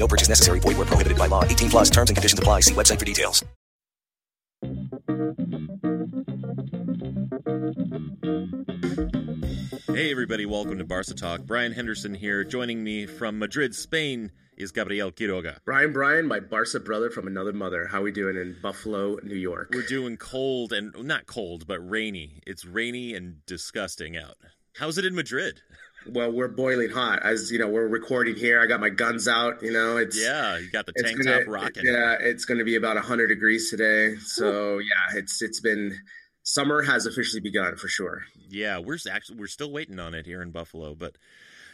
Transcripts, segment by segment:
No purchase necessary. Void where prohibited by law. 18 plus terms and conditions apply. See website for details. Hey, everybody, welcome to Barca Talk. Brian Henderson here. Joining me from Madrid, Spain, is Gabriel Quiroga. Brian Brian, my Barca brother from another mother. How are we doing in Buffalo, New York? We're doing cold and not cold, but rainy. It's rainy and disgusting out. How's it in Madrid? Well, we're boiling hot. As you know, we're recording here. I got my guns out. You know, it's yeah. You got the tank gonna, top rocking. Yeah, it's going to be about hundred degrees today. So yeah, it's it's been summer has officially begun for sure. Yeah, we're actually we're still waiting on it here in Buffalo, but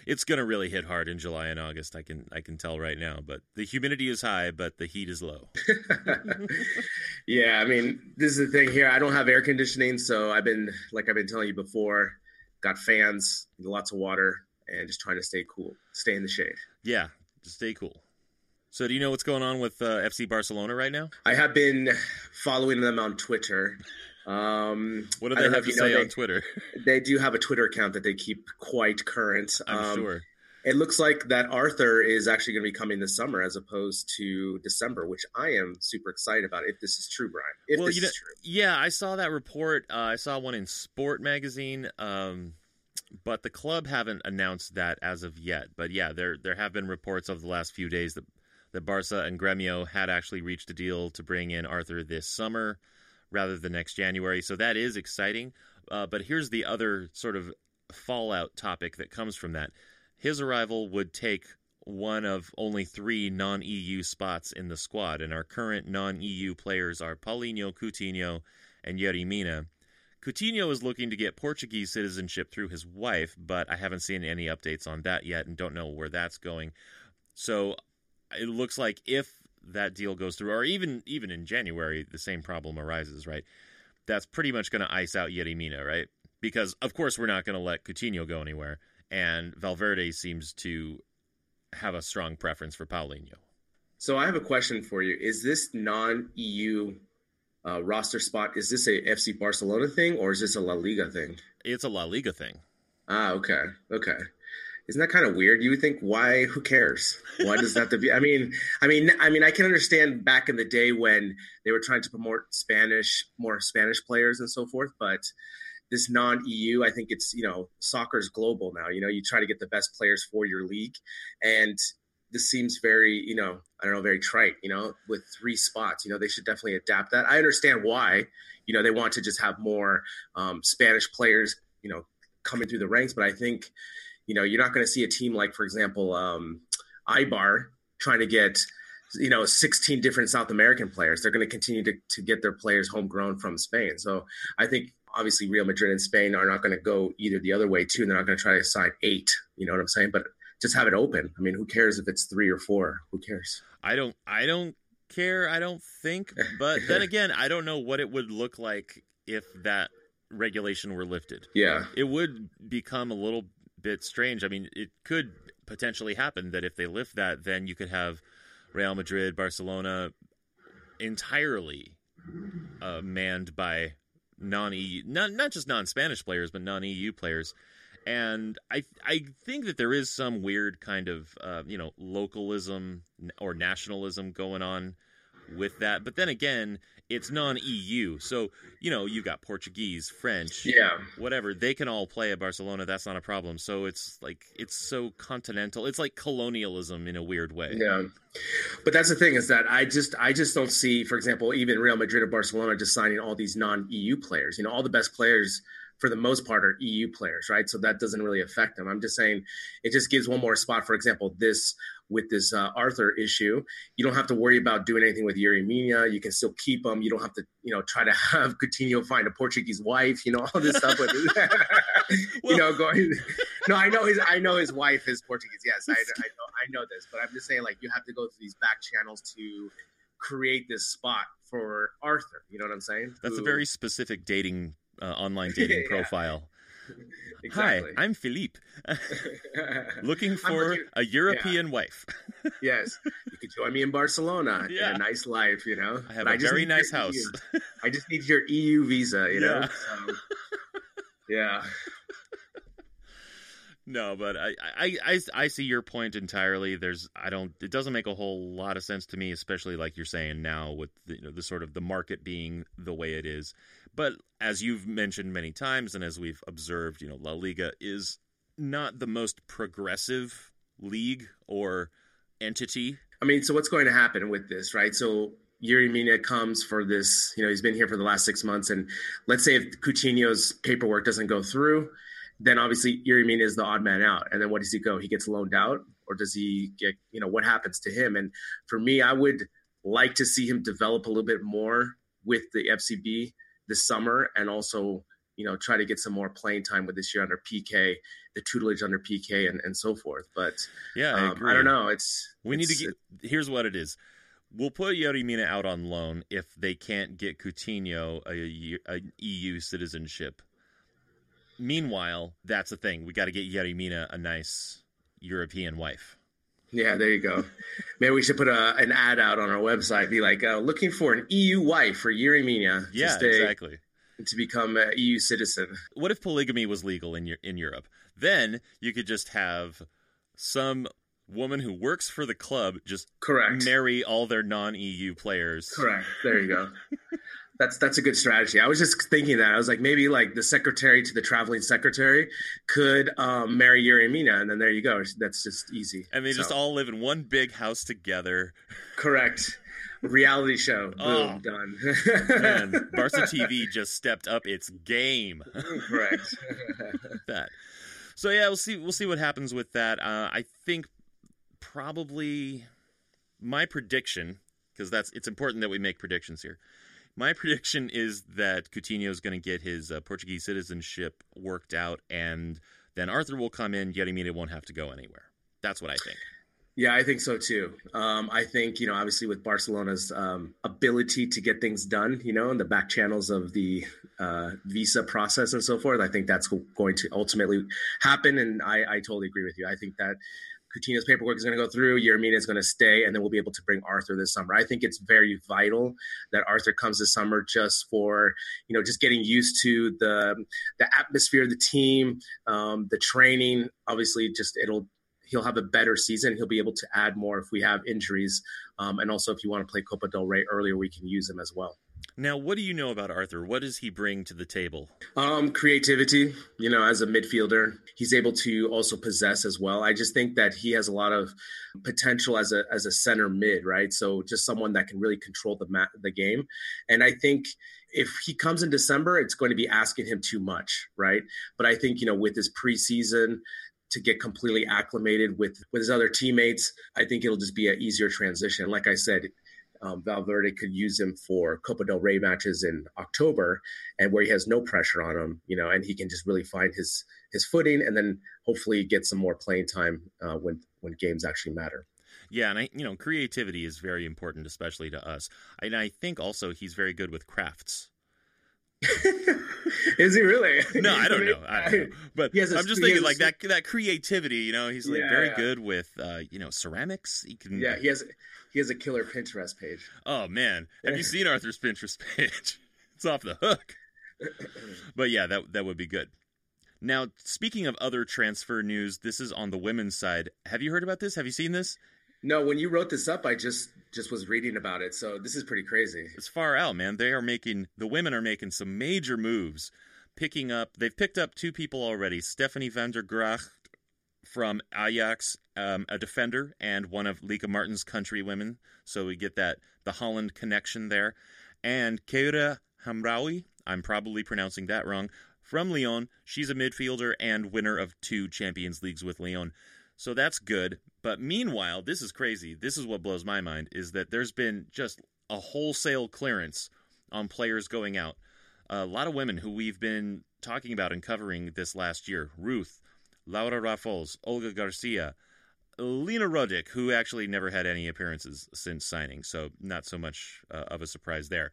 it's going to really hit hard in July and August. I can I can tell right now. But the humidity is high, but the heat is low. yeah, I mean, this is the thing here. I don't have air conditioning, so I've been like I've been telling you before. Got fans, lots of water, and just trying to stay cool, stay in the shade. Yeah, just stay cool. So, do you know what's going on with uh, FC Barcelona right now? I have been following them on Twitter. Um, what do they have to say they, on Twitter? They do have a Twitter account that they keep quite current. I'm um, sure. It looks like that Arthur is actually going to be coming this summer as opposed to December, which I am super excited about. If this is true, Brian. If well, this you know, is true. Yeah, I saw that report. Uh, I saw one in Sport magazine. Um, but the club haven't announced that as of yet. But yeah, there there have been reports over the last few days that that Barca and Gremio had actually reached a deal to bring in Arthur this summer rather than next January. So that is exciting. Uh, but here's the other sort of fallout topic that comes from that. His arrival would take one of only three non EU spots in the squad, and our current non EU players are Paulinho, Coutinho, and Yerry Mina. Coutinho is looking to get Portuguese citizenship through his wife, but I haven't seen any updates on that yet and don't know where that's going. So it looks like if that deal goes through, or even even in January, the same problem arises, right? That's pretty much going to ice out Yerry Mina, right? Because of course we're not going to let Coutinho go anywhere, and Valverde seems to have a strong preference for Paulinho. So I have a question for you: Is this non-EU uh, roster spot? Is this a FC Barcelona thing, or is this a La Liga thing? It's a La Liga thing. Ah, okay, okay isn't that kind of weird? You would think, why? Who cares? Why does that have to be? I mean, I mean, I mean, I can understand back in the day when they were trying to promote Spanish, more Spanish players and so forth, but this non-EU, I think it's you know, soccer's global now. You know, you try to get the best players for your league, and this seems very, you know, I don't know, very trite. You know, with three spots, you know, they should definitely adapt that. I understand why. You know, they want to just have more um, Spanish players, you know, coming through the ranks, but I think you know, you're not going to see a team like, for example, um, Eibar trying to get, you know, 16 different South American players. They're going to continue to, to get their players homegrown from Spain. So I think obviously Real Madrid and Spain are not going to go either the other way too. And they're not going to try to sign eight. You know what I'm saying? But just have it open. I mean, who cares if it's three or four? Who cares? I don't. I don't care. I don't think. But then again, I don't know what it would look like if that regulation were lifted. Yeah, it would become a little bit strange. I mean, it could potentially happen that if they lift that, then you could have Real Madrid, Barcelona entirely uh, manned by non EU, not not just non Spanish players, but non EU players. And I I think that there is some weird kind of uh, you know localism or nationalism going on with that. But then again, it's non-EU, so you know you've got Portuguese, French, Yeah. whatever. They can all play at Barcelona. That's not a problem. So it's like it's so continental. It's like colonialism in a weird way. Yeah. But that's the thing is that I just I just don't see, for example, even Real Madrid or Barcelona just signing all these non-EU players. You know, all the best players for the most part are EU players, right? So that doesn't really affect them. I'm just saying it just gives one more spot. For example, this with this uh, Arthur issue, you don't have to worry about doing anything with Yuri Mina. You can still keep him. You don't have to, you know, try to have Coutinho find a Portuguese wife. You know, all this stuff with, you know, going. No, I know his. I know his wife is Portuguese. Yes, I, I know. I know this, but I'm just saying, like, you have to go through these back channels to create this spot for Arthur. You know what I'm saying? That's a very specific dating uh, online dating Yeah. profile. exactly. Hi, I'm Philippe, looking for looking- a European wife. yes, you could join me in Barcelona. Yeah. Yeah, a nice life, you know. I have But a just very nice house. EU. I just need your EU visa, you know. Yeah. So, yeah, No, but I, I, I, I see your point entirely. There's, I don't, it doesn't make a whole lot of sense to me, especially like you're saying now with the, you know, the sort of the market being the way it is. But as you've mentioned many times, and as we've observed, you know, La Liga is not the most progressive league or entity. I mean, so what's going to happen with this, right? So Yuri Mina comes for this, you know, he's been here for the last six months, and let's say if Coutinho's paperwork doesn't go through, then obviously Yuri Mina is the odd man out. And then what does he go? He gets loaned out, or does he get, you know, what happens to him? And for me, I would like to see him develop a little bit more with the FCB this summer, and also, you know, try to get some more playing time with this year under Piqué, the tutelage under Piqué, and, and so forth. But Yeah, I um, agree. I don't know. It's We need to it's- get. Here's what it is. We'll put Yuri Mina out on loan if they can't get Coutinho a EU citizenship. Meanwhile, that's the thing. We got to get Yuri Mina a nice European wife. Yeah, there you go. Maybe we should put a, an ad out on our website. Be like, uh, looking for an EU wife for Yuri Mina to Yeah, stay exactly. to become an EU citizen. What if polygamy was legal in Eu- in Europe? Then you could just have some woman who works for the club just Correct. marry all their non-EU players. Correct. There you go. That's that's a good strategy. I was just thinking that I was like maybe like the secretary to the traveling secretary could um, marry Yuri Mina, and then there you go. That's just easy. And they just all live in one big house together. correct. Reality show. Boom. Oh. Done. Man, Barca TV just stepped up its game. correct. that. So yeah, we'll see. We'll see what happens with that. Uh, I think probably my prediction because that's it's important that we make predictions here. My prediction is that Coutinho is going to get his uh, Portuguese citizenship worked out, and then Arthur will come in. Yerry Mina won't have to go anywhere. That's what I think. Yeah, I think so too. Um, I think you know, obviously, with Barcelona's um, ability to get things done, you know, in the back channels of the uh, visa process and so forth, I think that's going to ultimately happen. And I, I totally agree with you. I think that Coutinho's paperwork is going to go through. Yerry Mina is going to stay, and then we'll be able to bring Arthur this summer. I think it's very vital that Arthur comes this summer just for you know just getting used to the the atmosphere of the team, um, the training. Obviously, just it'll he'll have a better season. He'll be able to add more if we have injuries, um, and also if you want to play Copa del Rey earlier, we can use him as well. Now, what do you know about Arthur? What does he bring to the table? Um, creativity, you know, as a midfielder, he's able to also possess as well. I just think that he has a lot of potential as a as a center mid, right? So just someone that can really control the the game, and I think if he comes in December, it's going to be asking him too much, right? But I think you know with his preseason to get completely acclimated with with his other teammates, I think it'll just be an easier transition. Like I said, um, Valverde could use him for Copa del Rey matches in October, and where he has no pressure on him, you know, and he can just really find his his footing, and then hopefully get some more playing time uh, when when games actually matter. Yeah, and I, you know, creativity is very important, especially to us. And I think also he's very good with crafts. Is he really? No, I don't know. I don't know. But He has a- I'm just thinking like that that creativity. You know, he's like Yeah, very yeah. good with uh, you know ceramics. He can. Yeah, he has he has a killer Pinterest page. Oh man, have you seen Arthur's Pinterest page? it's off the hook. but yeah, that that would be good. Now, speaking of other transfer news, this is on the women's side. Have you heard about this? Have you seen this? No, when you wrote this up, I just just was reading about it. So this is pretty crazy. It's far out, man. They are making the women are making some major moves, picking up. They've picked up two people already: Stefanie van der Gragt from Ajax, um, a defender, and one of Lieke Martens country women. So we get that the Holland connection there, and Kheira Hamraoui. I'm probably pronouncing that wrong. From Lyon, she's a midfielder and winner of two Champions Leagues with Lyon. So that's good. But meanwhile, this is crazy. This is what blows my mind is that there's been just a wholesale clearance on players going out. A lot of women who we've been talking about and covering this last year Ruth, Laura Rafols, Olga Garcia, Lena Roddick, who actually never had any appearances since signing, so not so much uh, of a surprise there.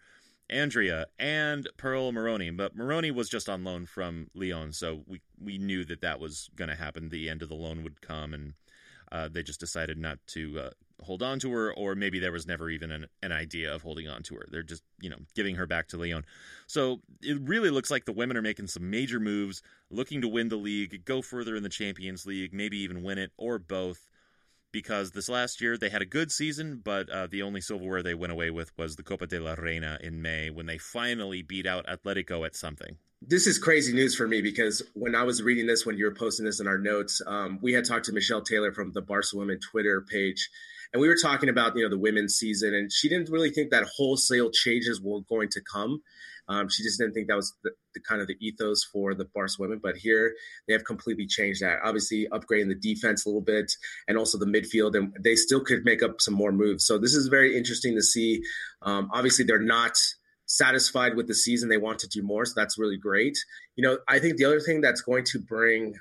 Andrea and Pearl Moroni, but Moroni was just on loan from Lyon, so we we knew that that was going to happen. The end of the loan would come, and uh, they just decided not to uh, hold on to her, or maybe there was never even an, an idea of holding on to her. They're just you know giving her back to Lyon. So it really looks like the women are making some major moves, looking to win the league, go further in the Champions League, maybe even win it, or both because this last year they had a good season, but uh, the only silverware they went away with was the Copa de la Reina in May when they finally beat out Atletico at something. This is crazy news for me because when I was reading this, when you were posting this in our notes, um, we had talked to Michelle Taylor from the Barca Women Twitter page, and we were talking about you know the women's season, and she didn't really think that wholesale changes were going to come. Um, she just didn't think that was the, the, kind of the ethos for the Barca women. But here they have completely changed that. Obviously, upgrading the defense a little bit and also the midfield, and they still could make up some more moves. So this is very interesting to see. Um, obviously, they're not satisfied with the season; they want to do more. So that's really great. You know, I think the other thing that's going to bring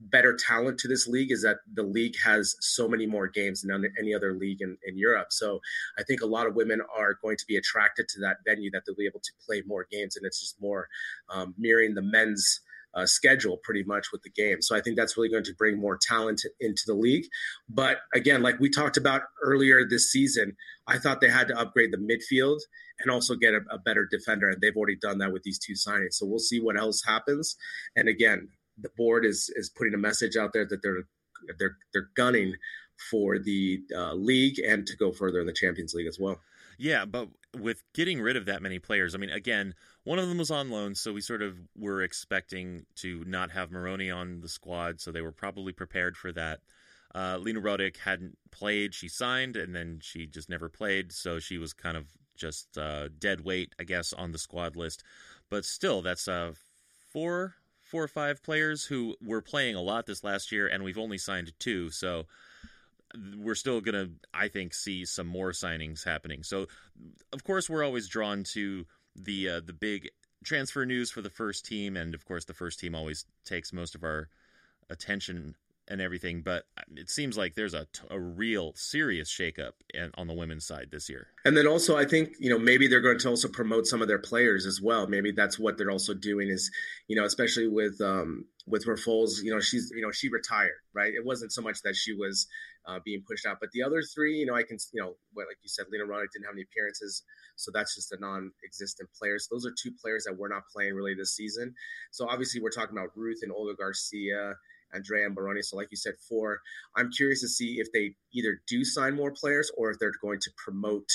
better talent to this league is that the league has so many more games than any other league in, in Europe. So I think a lot of women are going to be attracted to that venue that they'll be able to play more games, and it's just more um, mirroring the men's. Uh, schedule pretty much with the game. So I think that's really going to bring more talent into the league. But again, like we talked about earlier this season, I thought they had to upgrade the midfield and also get a, a better defender. And they've already done that with these two signings. So we'll see what else happens. And again, the board is is putting a message out there that they're they're they're gunning for the uh, league and to go further in the Champions League as well. Yeah, but with getting rid of that many players, I mean, again, one of them was on loan, so we sort of were expecting to not have Moroni on the squad, so they were probably prepared for that. Uh, Lena Roddick hadn't played; she signed, and then she just never played, so she was kind of just uh, dead weight, I guess, on the squad list. But still, that's uh, four four or five players who were playing a lot this last year, and we've only signed two. So we're still going to, I think, see some more signings happening. So, of course, we're always drawn to the uh, the big transfer news for the first team, and of course, the first team always takes most of our attention and everything, but it seems like there's a, a real serious shakeup on the women's side this year. And then also, I think you know maybe they're going to also promote some of their players as well. Maybe that's what they're also doing is you know especially with um, with Rafols, you know she's you know she retired, right? It wasn't so much that she was uh, being pushed out, but the other three, you know, I can you know what like you said, Lena Roddick didn't have any appearances, so that's just a non-existent player. So those are two players that were not playing really this season. So obviously, we're talking about Ruth and Olga Garcia. Andrea and Baroni. So, like you said, four. I'm curious to see if they either do sign more players or if they're going to promote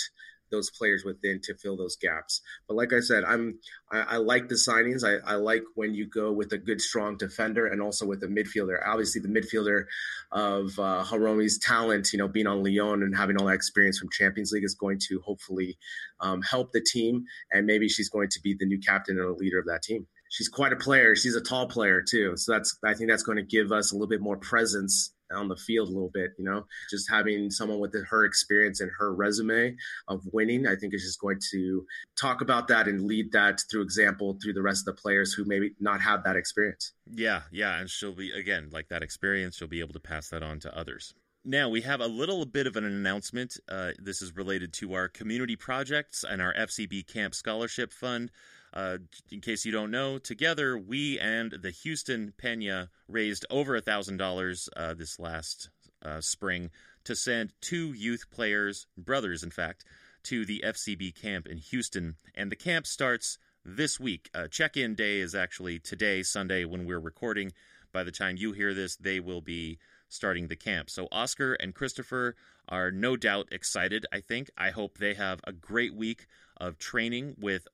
those players within to fill those gaps. But like I said, I'm I, I like the signings. I, I, like when you go with a good, strong defender and also with a midfielder. Obviously, the midfielder of uh, Hamraoui's talent, you know, being on Lyon and having all that experience from Champions League is going to hopefully um, help the team, and maybe she's going to be the new captain and a leader of that team she's quite a player. She's a tall player too, so that's I think that's going to give us a little bit more presence on the field a little bit. You know, just having someone with her experience and her resume of winning, I think is just going to talk about that and lead that through example through the rest of the players who maybe not have that experience. Yeah, yeah, and she'll be again like that experience. She'll be able to pass that on to others. Now, we have a little bit of an announcement. Uh, this is related to our community projects and our FCB Camp Scholarship Fund. Uh, in case you don't know, together we and the Houston Peña raised over a thousand dollars uh, this last uh, spring to send two youth players, brothers in fact, to the FCB camp in Houston, and the camp starts this week. Uh, check-in day is actually today, Sunday, when we're recording. By the time you hear this, they will be starting the camp. So Oscar and Christopher are no doubt excited, I think. I hope they have a great week of training with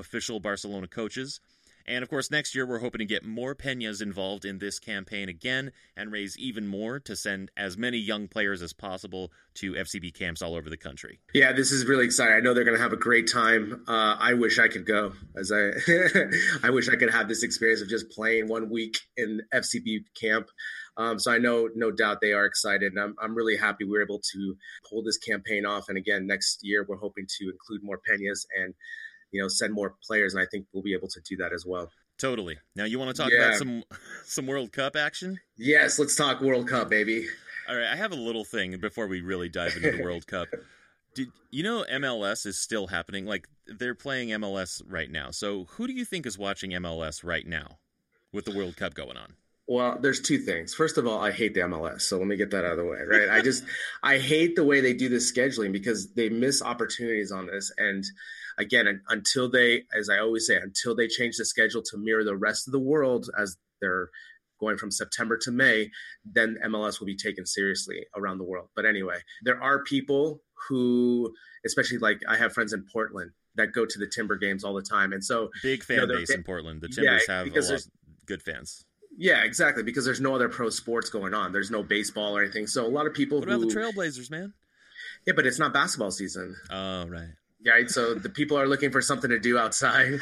official Barcelona coaches. And of course, next year we're hoping to get more Peñas involved in this campaign again and raise even more to send as many young players as possible to FCB camps all over the country. Yeah, this is really exciting. I know they're going to have a great time. Uh, I wish I could go, as I I wish I could have this experience of just playing one week in FCB camp. Um, so I know, no doubt, they are excited, and I'm I'm really happy we were able to pull this campaign off. And again, next year we're hoping to include more Peñas and you know send more players, and I think we'll be able to do that as well. Totally. Now you want to talk Yeah. about some some World Cup action? Yes, let's talk World Cup, baby. All right, I have a little thing before we really dive into the World Cup. Did you know MLS is still happening? Like they're playing MLS right now. So who do you think is watching MLS right now with the World Cup going on? Well, there's two things. First of all, I hate the MLS, so let me get that out of the way, right? I just I hate the way they do this scheduling because they miss opportunities on this. And again, until they, as I always say, until they change the schedule to mirror the rest of the world as they're going from September to May, then MLS will be taken seriously around the world. But anyway, there are people who, especially like I have friends in Portland that go to the Timber games all the time, and so Big fan No, they're- base in Portland. The Yeah, Timbers have a lot of good fans. yeah, exactly. Because there's no other pro sports going on. There's no baseball or anything. So a lot of people What who about the Trailblazers, man? yeah, but it's not basketball season, Oh, right. Right? So the people are looking for something to do outside.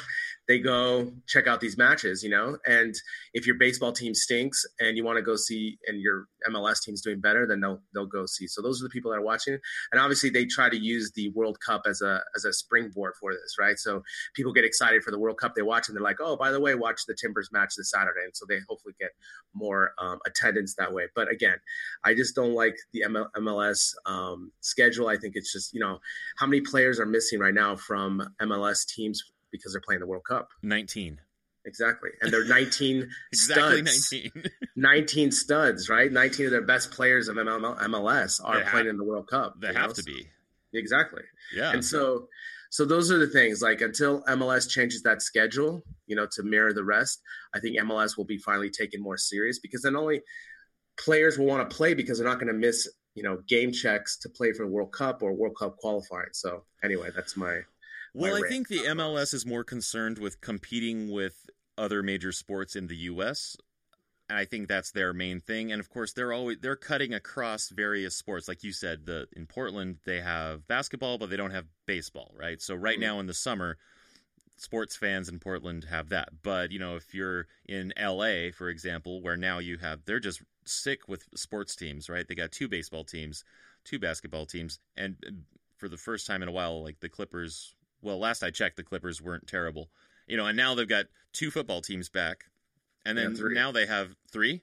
They go check out these matches, you know. And if your baseball team stinks and you want to go see, and your MLS team's doing better, then they'll they'll go see. So those are the people that are watching. And obviously, they try to use the World Cup as a as a springboard for this, right? So people get excited for the World Cup. They watch and they're like, oh, by the way, watch the Timbers match this Saturday, and so they hopefully get more um, attendance that way. But again, I just don't like the ML- MLS um, schedule. I think it's just you know how many players are missing right now from MLS teams because they're playing the World Cup. 19. Exactly, and they're 19 Exactly studs. 19. 19 studs, right? 19 of their best players of ML- MLS are playing in the World Cup. they have know? to be. exactly. Yeah. And so so those are the things like until MLS changes that schedule, you know, to mirror the rest, I think MLS will be finally taken more serious because then only players will want to play because they're not going to miss, you know, game checks to play for the World Cup or World Cup qualifying. So anyway, that's my Well, I think the MLS is more concerned with competing with other major sports in the U.S. And I think that's their main thing. And of course, they're always they're cutting across various sports. Like you said, the in Portland they have basketball, but they don't have baseball, right? So right Mhm. now in the summer, sports fans in Portland have that. But you know, if you're in L.A., for example, where now you have they're just sick with sports teams, right? They got two baseball teams, two basketball teams, and for the first time in a while, like the Clippers. Well, last I checked, the Clippers weren't terrible, you know. And now they've got two football teams back, and then Yeah, now they have three.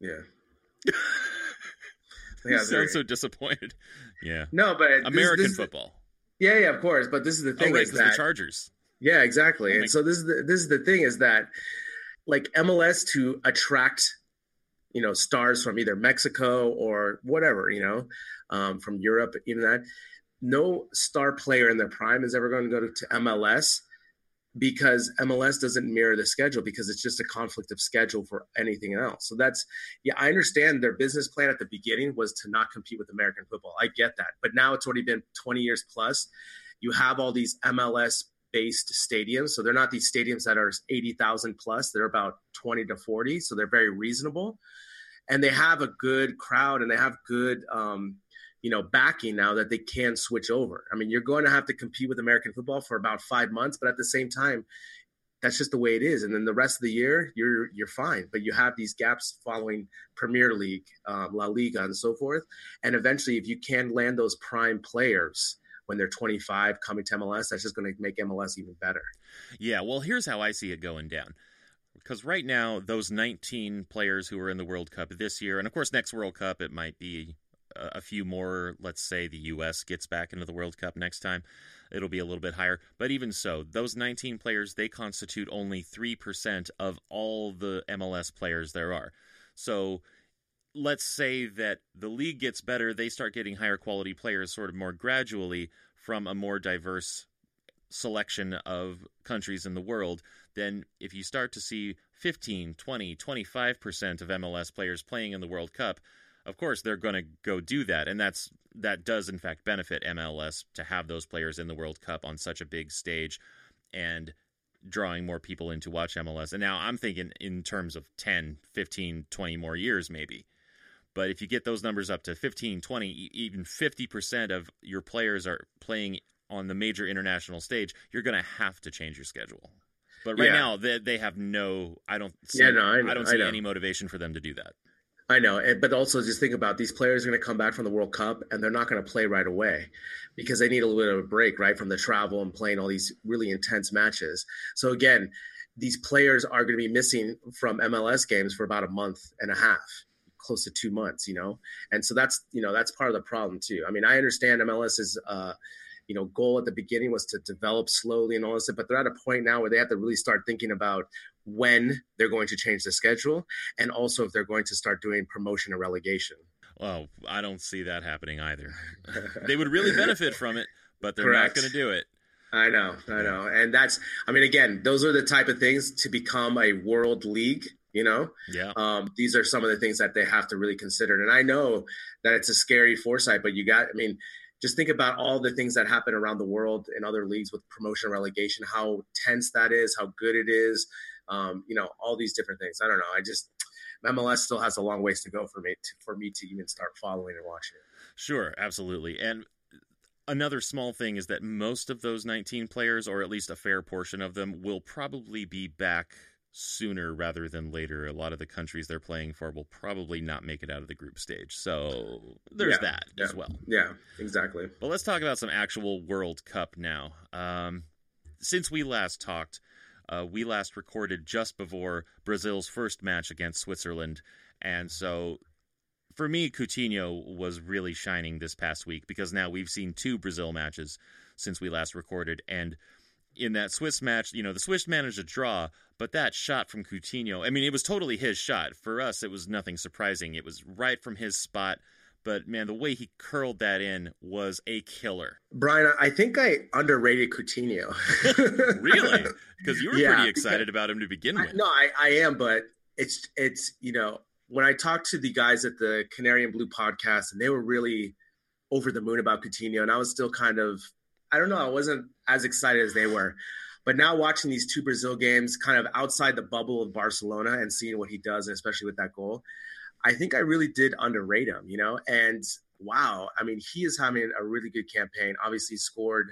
yeah. Yeah, sound so disappointed. Yeah, No, but this- American this football. yeah, yeah, of course. But this is the thing. Oh, thing right, is because the that Chargers. Yeah, exactly. Oh and so this is the this is the thing is that like MLS to attract you know stars from either Mexico or whatever you know um, from Europe, even that no star player in their prime is ever going to go to, MLS because MLS doesn't mirror the schedule because it's just a conflict of schedule for anything else. So that's yeah, I understand their business plan at the beginning was to not compete with American football. I get that. But now it's already been 20 years plus. You have all these MLS based stadiums. So they're not these stadiums that are 80,000 plus. They're about 20 to 40. So they're very reasonable. And they have a good crowd and they have good um, you know, backing now that they can switch over. I mean, you're going to have to compete with American football for about five months, but at the same time, that's just the way it is. And then the rest of the year, you're you're fine. But you have these gaps following Premier League, um, La Liga, and so forth. And eventually, if you can land those prime players when they're 25 coming to MLS, that's just going to make MLS even better. Yeah, well, here's how I see it going down. Because right now, those 19 players who are in the World Cup this year, and of course, next World Cup, it might be a few more. Let's say the U.S. gets back into the World Cup next time. It'll be a little bit higher. But even so, those 19 players, they constitute only 3% of all the MLS players there are. So let's say that the league gets better, they start getting higher quality players sort of more gradually from a more diverse selection of countries in the world, then if you start to see 15, 20, 25% of MLS players playing in the World Cup, of course they're going to go do that, and that's that does in fact benefit MLS to have those players in the World Cup on such a big stage, and drawing more people in to watch MLS. And now I'm thinking in terms of 10, 15, 20 more years maybe. But if you get those numbers up to 15, 20, even 50% of your players are playing on the major international stage, you're going to have to change your schedule. But right yeah. now, they, they have no. I don't. See, yeah, no, I, I don't see I any motivation for them to do that. I know, but also just think about these players are going to come back from the World Cup and they're not going to play right away because they need a little bit of a break, right, from the travel and playing all these really intense matches. So again, these players are going to be missing from MLS games for about a month and a half, close to two months, you know, and so that's you know that's part of the problem too. I mean, I understand MLS is. Uh, you know, goal at the beginning was to develop slowly and all this, but they're at a point now where they have to really start thinking about when they're going to change the schedule and also if they're going to start doing promotion or relegation. Well, I don't see that happening either. they would really benefit from it, but they're Correct. not going to do it. I know, I know. And that's, I mean, again, those are the type of things to become a world league, you know? Yeah. Um, these are some of the things that they have to really consider. And I know that it's a scary foresight, but you got, I mean, just think about all the things that happen around the world in other leagues with promotion relegation, how tense that is, how good it is, um, you know, all these different things. I don't know. I just MLS still has a long ways to go for me to, for me to even start following and watching it. Sure, absolutely. And another small thing is that most of those 19 players, or at least a fair portion of them, will probably be back sooner rather than later. A lot of the countries they're playing for will probably not make it out of the group stage. So there's yeah, that yeah, as well. Yeah, exactly. But let's talk about some actual World Cup now. Um, since we last talked, uh, we last recorded just before Brazil's first match against Switzerland. And so for me, Coutinho was really shining this past week because now we've seen two Brazil matches since we last recorded. And in that Swiss match, you know, the Swiss managed a draw, but that shot from Coutinho, I mean, it was totally his shot. For us, it was nothing surprising. It was right from his spot. But man, the way he curled that in was a killer. Brian, I think I underrated Coutinho. really? Because you were yeah, pretty excited about him to begin with. I, no, I, I am, but it's it's you know when I talked to the guys at the Canary and Blue podcast, and they were really over the moon about Coutinho, and I was still kind of I don't know. I wasn't as excited as they were. But now watching these two Brazil games, kind of outside the bubble of Barcelona and seeing what he does, and especially with that goal, I think I really did underrate him, you know? And wow, I mean, he is having a really good campaign. Obviously, scored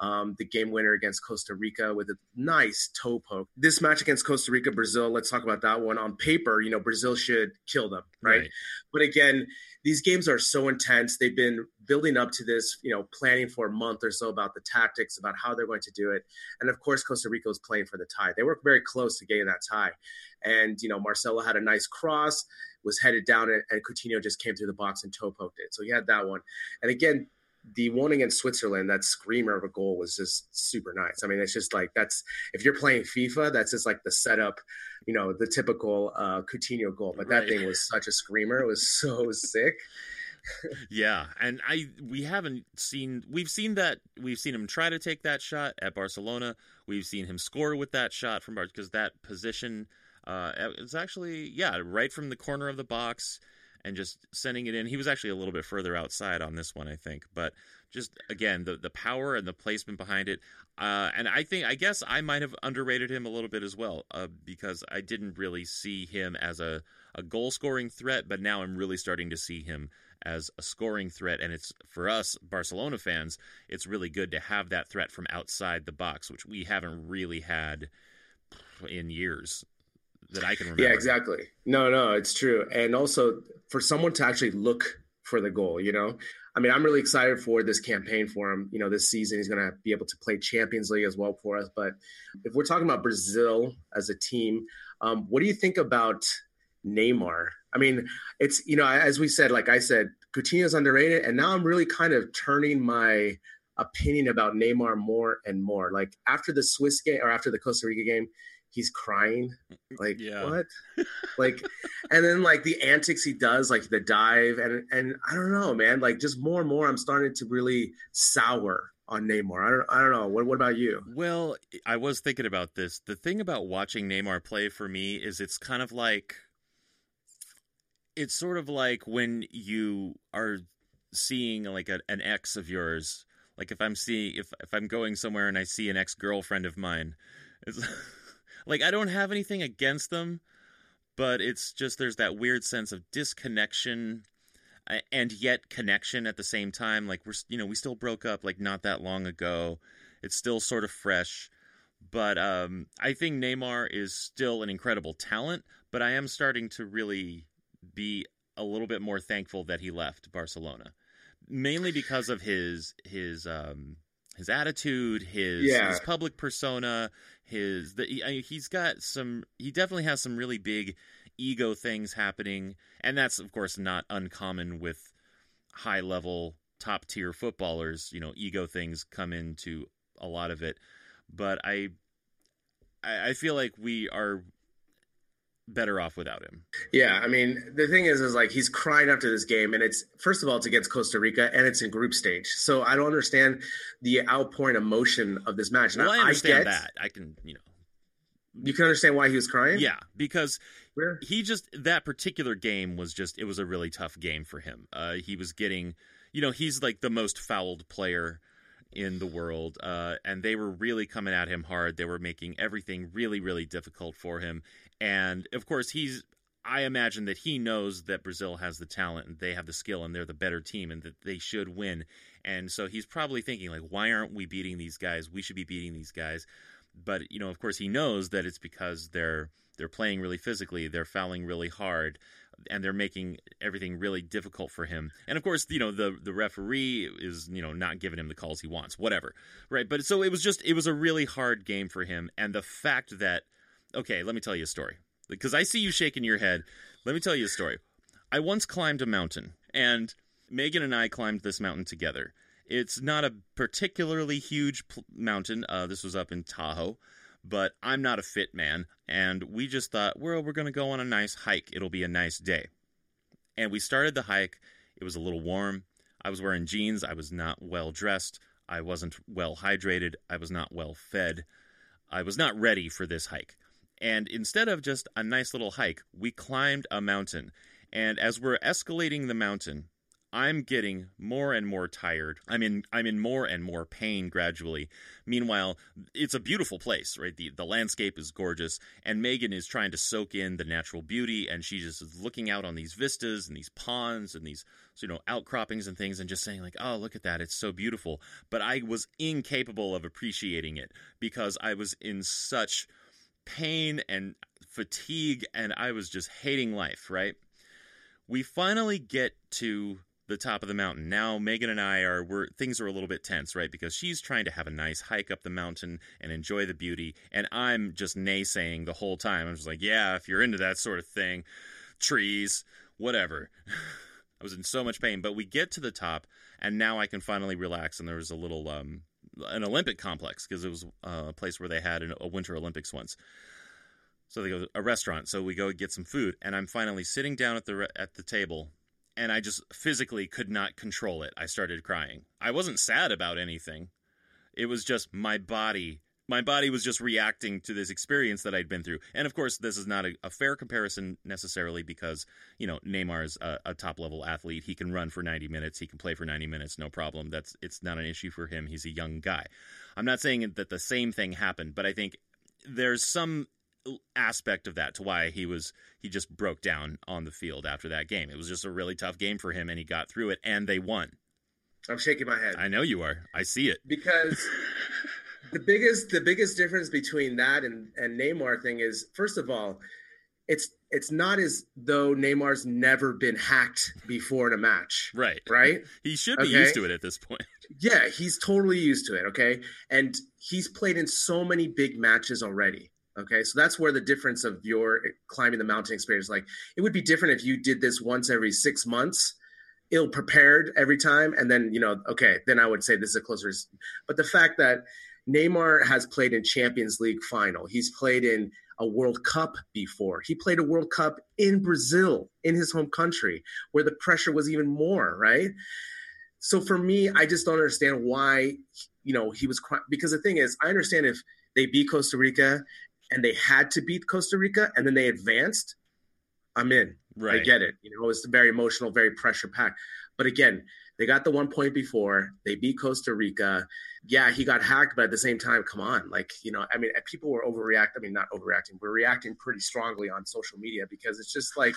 um, the game winner against Costa Rica with a nice toe poke. This match against Costa Rica, Brazil, let's talk about that one. On paper, you know, Brazil should kill them, right? right. But again, these games are so intense. They've been building up to this, you know, planning for a month or so about the tactics, about how they're going to do it. And of course, Costa Rica was playing for the tie. They were very close to getting that tie. And, you know, Marcelo had a nice cross, was headed down, and, and Coutinho just came through the box and toe poked it. So he had that one. And again, the one against Switzerland, that screamer of a goal was just super nice. I mean, it's just like that's if you're playing FIFA, that's just like the setup, you know, the typical uh, Coutinho goal. But that right. thing was such a screamer; it was so sick. yeah, and I we haven't seen we've seen that we've seen him try to take that shot at Barcelona. We've seen him score with that shot from Bar because that position uh, it's actually yeah right from the corner of the box and just sending it in. He was actually a little bit further outside on this one, I think, but just again the the power and the placement behind it. Uh, and I think I guess I might have underrated him a little bit as well uh, because I didn't really see him as a a goal scoring threat, but now I'm really starting to see him as a scoring threat. And it's for us Barcelona fans, it's really good to have that threat from outside the box, which we haven't really had in years that I can remember. Yeah, exactly. No, no, it's true. And also for someone to actually look for the goal, you know, I mean, I'm really excited for this campaign for him. You know, this season he's going to be able to play Champions League as well for us. But if we're talking about Brazil as a team, um, what do you think about Neymar? I mean, it's you know, as we said, like I said, Coutinho's underrated, and now I'm really kind of turning my opinion about Neymar more and more. Like after the Swiss game or after the Costa Rica game, he's crying like yeah. what like and then like the antics he does like the dive and and i don't know man like just more and more i'm starting to really sour on Neymar. I don't, I don't know. What, what about you? Well, I was thinking about this. The thing about watching Neymar play for me is it's kind of like it's sort of like when you are seeing like a, an ex of yours. Like if I'm seeing if if I'm going somewhere and I see an ex girlfriend of mine, it's like I don't have anything against them, but it's just there's that weird sense of disconnection and yet connection at the same time. Like we're you know we still broke up like not that long ago. It's still sort of fresh. But um, I think Neymar is still an incredible talent but I am starting to really be a little bit more thankful that he left Barcelona mainly because of his his um, his attitude his Yeah. his public persona his the, he- he's got some he definitely has some really big ego things happening. And that's of course not uncommon with high level top tier footballers. You know ego things come into a lot of it. But i i I feel like we are better off without him Yeah, I mean, the thing is, is like he's crying after this game, and it's first of all it's against Costa Rica, and it's in group stage. So I don't understand the outpouring emotion of this match. And well i understand get, that i can you know You can understand why he was crying. yeah because Where- he just that particular game was just it was a really tough game for him. Uh, he was getting, you know, he's like the most fouled player in the world, uh, and they were really coming at him hard. They were making everything really, really difficult for him. And of course, he's. I imagine that he knows that Brazil has the talent and they have the skill and they're the better team and that they should win. And so he's probably thinking like, why aren't we beating these guys? We should be beating these guys. But you know, of course, he knows that it's because they're they're playing really physically, they're fouling really hard, and they're making everything really difficult for him. And of course, you know, the the referee is, you know, not giving him the calls he wants, whatever. Right? But so it was just it was a really hard game for him and the fact that okay, let me tell you a story. Because I see you shaking your head. Let me tell you a story. I once climbed a mountain and Megan and I climbed this mountain together. It's not a particularly huge pl- mountain. Uh, this was up in Tahoe, but I'm not a fit man, and we just thought, well, we're going to go on a nice hike. It'll be a nice day. And we started the hike. It was a little warm. I was wearing jeans. I was not well dressed. I wasn't well hydrated. I was not well fed. I was not ready for this hike. And instead of just a nice little hike, we climbed a mountain. And as we're escalating the mountain, I'm getting more and more tired. I'm in I'm in more and more pain gradually. Meanwhile, it's a beautiful place, right? The the landscape is gorgeous and Megan is trying to soak in the natural beauty and she just is looking out on these vistas and these ponds and these you know outcroppings and things and just saying like, "Oh, look at that. It's so beautiful." But I was incapable of appreciating it because I was in such pain and fatigue and I was just hating life, right? We finally get to the top of the mountain. Now Megan and I are we're things are a little bit tense, right? Because she's trying to have a nice hike up the mountain and enjoy the beauty, and I'm just naysaying the whole time. I'm just like, yeah, if you're into that sort of thing, trees, whatever. I was in so much pain, but we get to the top, and now I can finally relax. And there was a little um, an Olympic complex because it was uh, a place where they had an, a Winter Olympics once. So they go a restaurant. So we go get some food, and I'm finally sitting down at the re- at the table, and I just physically could not control it. I started crying. I wasn't sad about anything. It was just my body. My body was just reacting to this experience that I'd been through. And of course, this is not a, a fair comparison necessarily because, you know, Neymar's a, a top level athlete. He can run for 90 minutes. He can play for 90 minutes. No problem. That's, it's not an issue for him. He's a young guy. I'm not saying that the same thing happened, but I think there's some aspect of that to why he was he just broke down on the field after that game. It was just a really tough game for him and he got through it and they won. I'm shaking my head I know you are. I see it. because the biggest the biggest difference between that and and Neymar thing is first of all, it's it's not as though Neymar's never been hacked before in a match, Right. right? He should be Okay. used to it at this point. Yeah, he's totally used to it. Okay. And he's played in so many big matches already. Okay. So that's where the difference of your climbing the mountain experience, like it would be different if you did this once every six months, ill prepared every time. And then, you know, okay, then I would say this is a closer. But the fact that Neymar has played in Champions League final, he's played in a World Cup before. He played a World Cup in Brazil, in his home country, where the pressure was even more, right? So for me, I just don't understand why, you know, he was because the thing is, I understand if they beat Costa Rica and they had to beat Costa Rica and then they advanced, I'm in. Right. I get it. You know, it was very emotional, very pressure packed. But again, they got the one point before. They beat Costa Rica. Yeah, he got hacked, but at the same time, come on, like you know, I mean, people were overreacting. I mean, not overreacting. We're reacting pretty strongly on social media because it's just like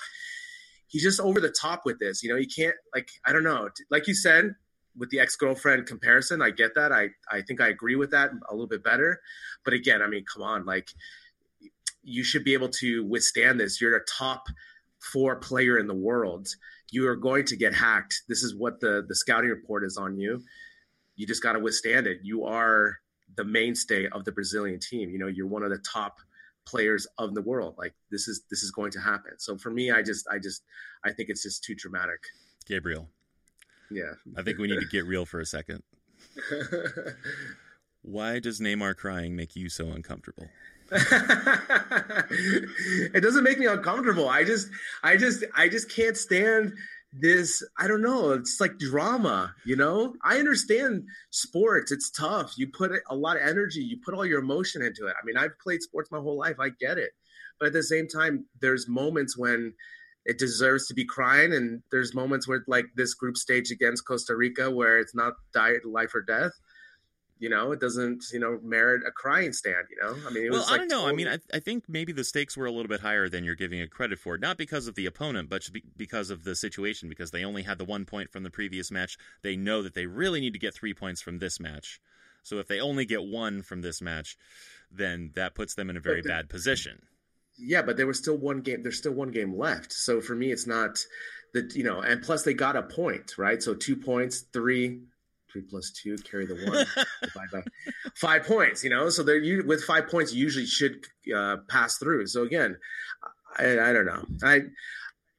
he's just over the top with this. You know, he can't like I don't know. Like you said, with the ex-girlfriend comparison i get that i i think i agree with that a little bit better but again i mean come on like you should be able to withstand this you're a top four player in the world you are going to get hacked this is what the the scouting report is on you you just got to withstand it you are the mainstay of the brazilian team you know you're one of the top players of the world like this is this is going to happen so for me i just i just i think it's just too dramatic gabriel yeah. I think we need to get real for a second. Why does Neymar crying make you so uncomfortable? it doesn't make me uncomfortable. I just I just I just can't stand this I don't know, it's like drama, you know? I understand sports, it's tough. You put a lot of energy, you put all your emotion into it. I mean, I've played sports my whole life. I get it. But at the same time, there's moments when it deserves to be crying. And there's moments where like this group stage against Costa Rica where it's not diet life or death. You know, it doesn't, you know, merit a crying stand. You know, I mean, well, was, like, I don't know. Totally... I mean, I, I, think maybe the stakes were a little bit higher than you're giving it credit for, not because of the opponent, but because of the situation. Because they only had the one point from the previous match, they know that they really need to get three points from this match. So if they only get one from this match, then that puts them in a very bad position yeah, but there was still one game. There's still one game left. So for me, it's not that you know. And plus, they got a point, right? So two points, three, three plus two, carry the one, divide by five points. You know, so they're you with five points, you usually should uh, pass through. So again, I, I don't know. I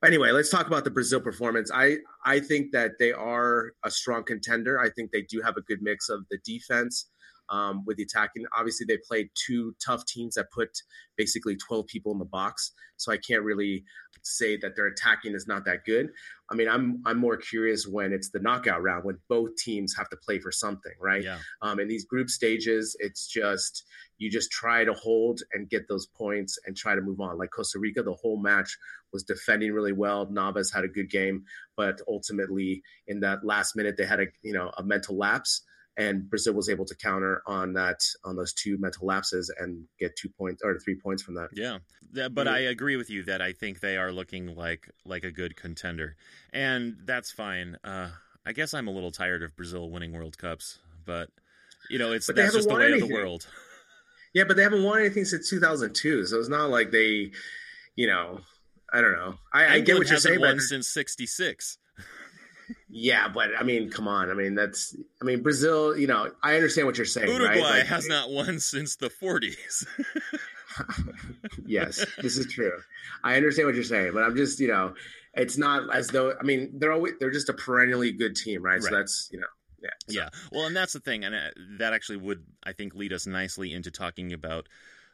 anyway, let's talk about the Brazil performance. I I think that they are a strong contender. I think they do have a good mix of the defense um, with the attacking. Obviously, they played two tough teams that put basically 12 people in the box. So I can't really say that their attacking is not that good. I mean, I'm I'm more curious when it's the knockout round when both teams have to play for something, right? Yeah. Um, in these group stages, it's just you just try to hold and get those points and try to move on. Like Costa Rica, the whole match was defending really well. Navas had a good game, but ultimately in that last minute, they had a you know a mental lapse and Brazil was able to counter on that on those two mental lapses and get two points or three points from that. Yeah, but I agree with you that I think they are looking like like a good contender, and that's fine. Uh, I guess I'm a little tired of Brazil winning World Cups, but you know it's that's just the way anything. of the world. Yeah, but they haven't won anything since 2002, so it's not like they, you know, I don't know. I, I get what you're saying. Won since '66 yeah, but I mean, come on. I mean, that's. I mean, Brazil. You know, I understand what you're saying. Uruguay right? like, has not won since the 40s. yes, this is true. I understand what you're saying, but I'm just, you know, it's not as though. I mean, they're always they're just a perennially good team, right? right. So that's you know. Yeah, so. yeah. Well, and that's the thing, and uh, that actually would, I think, lead us nicely into talking about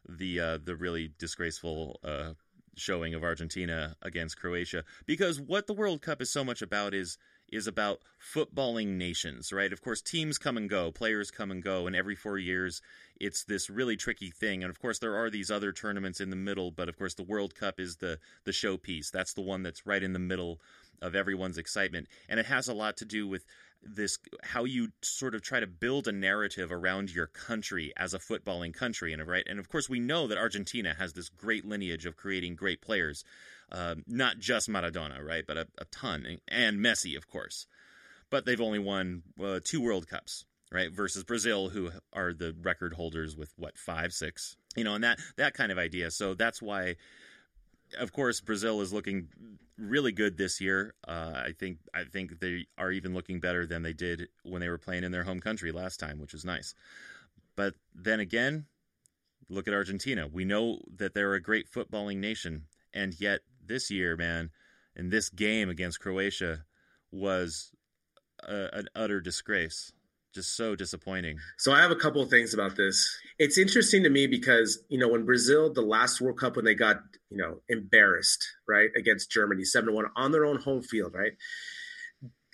the uh, the really disgraceful uh, showing of Argentina against Croatia, because what the World Cup is so much about is is about footballing nations, right? Of course, teams come and go, players come and go, and every four years it's this really tricky thing. And of course, there are these other tournaments in the middle, but of course, the World Cup is the the showpiece. That's the one that's right in the middle of everyone's excitement, and it has a lot to do with this how you sort of try to build a narrative around your country as a footballing country and right and of course we know that Argentina has this great lineage of creating great players uh, not just Maradona, right, but a, a, ton, and Messi, of course. But they've only won uh, two World Cups, right, versus Brazil, who are the record holders with what five, six, you know, and that that kind of idea. So that's why, of course, Brazil is looking really good this year. Uh, I think I think they are even looking better than they did when they were playing in their home country last time, which was nice. But then again, look at Argentina. We know that they're a great footballing nation, and yet this year, man, in this game against Croatia was a, an utter disgrace. Just so disappointing. So I have a couple of things about this. It's interesting to me because you know when Brazil, the last World Cup, when they got you know embarrassed right against Germany seven to one on their own home field, right.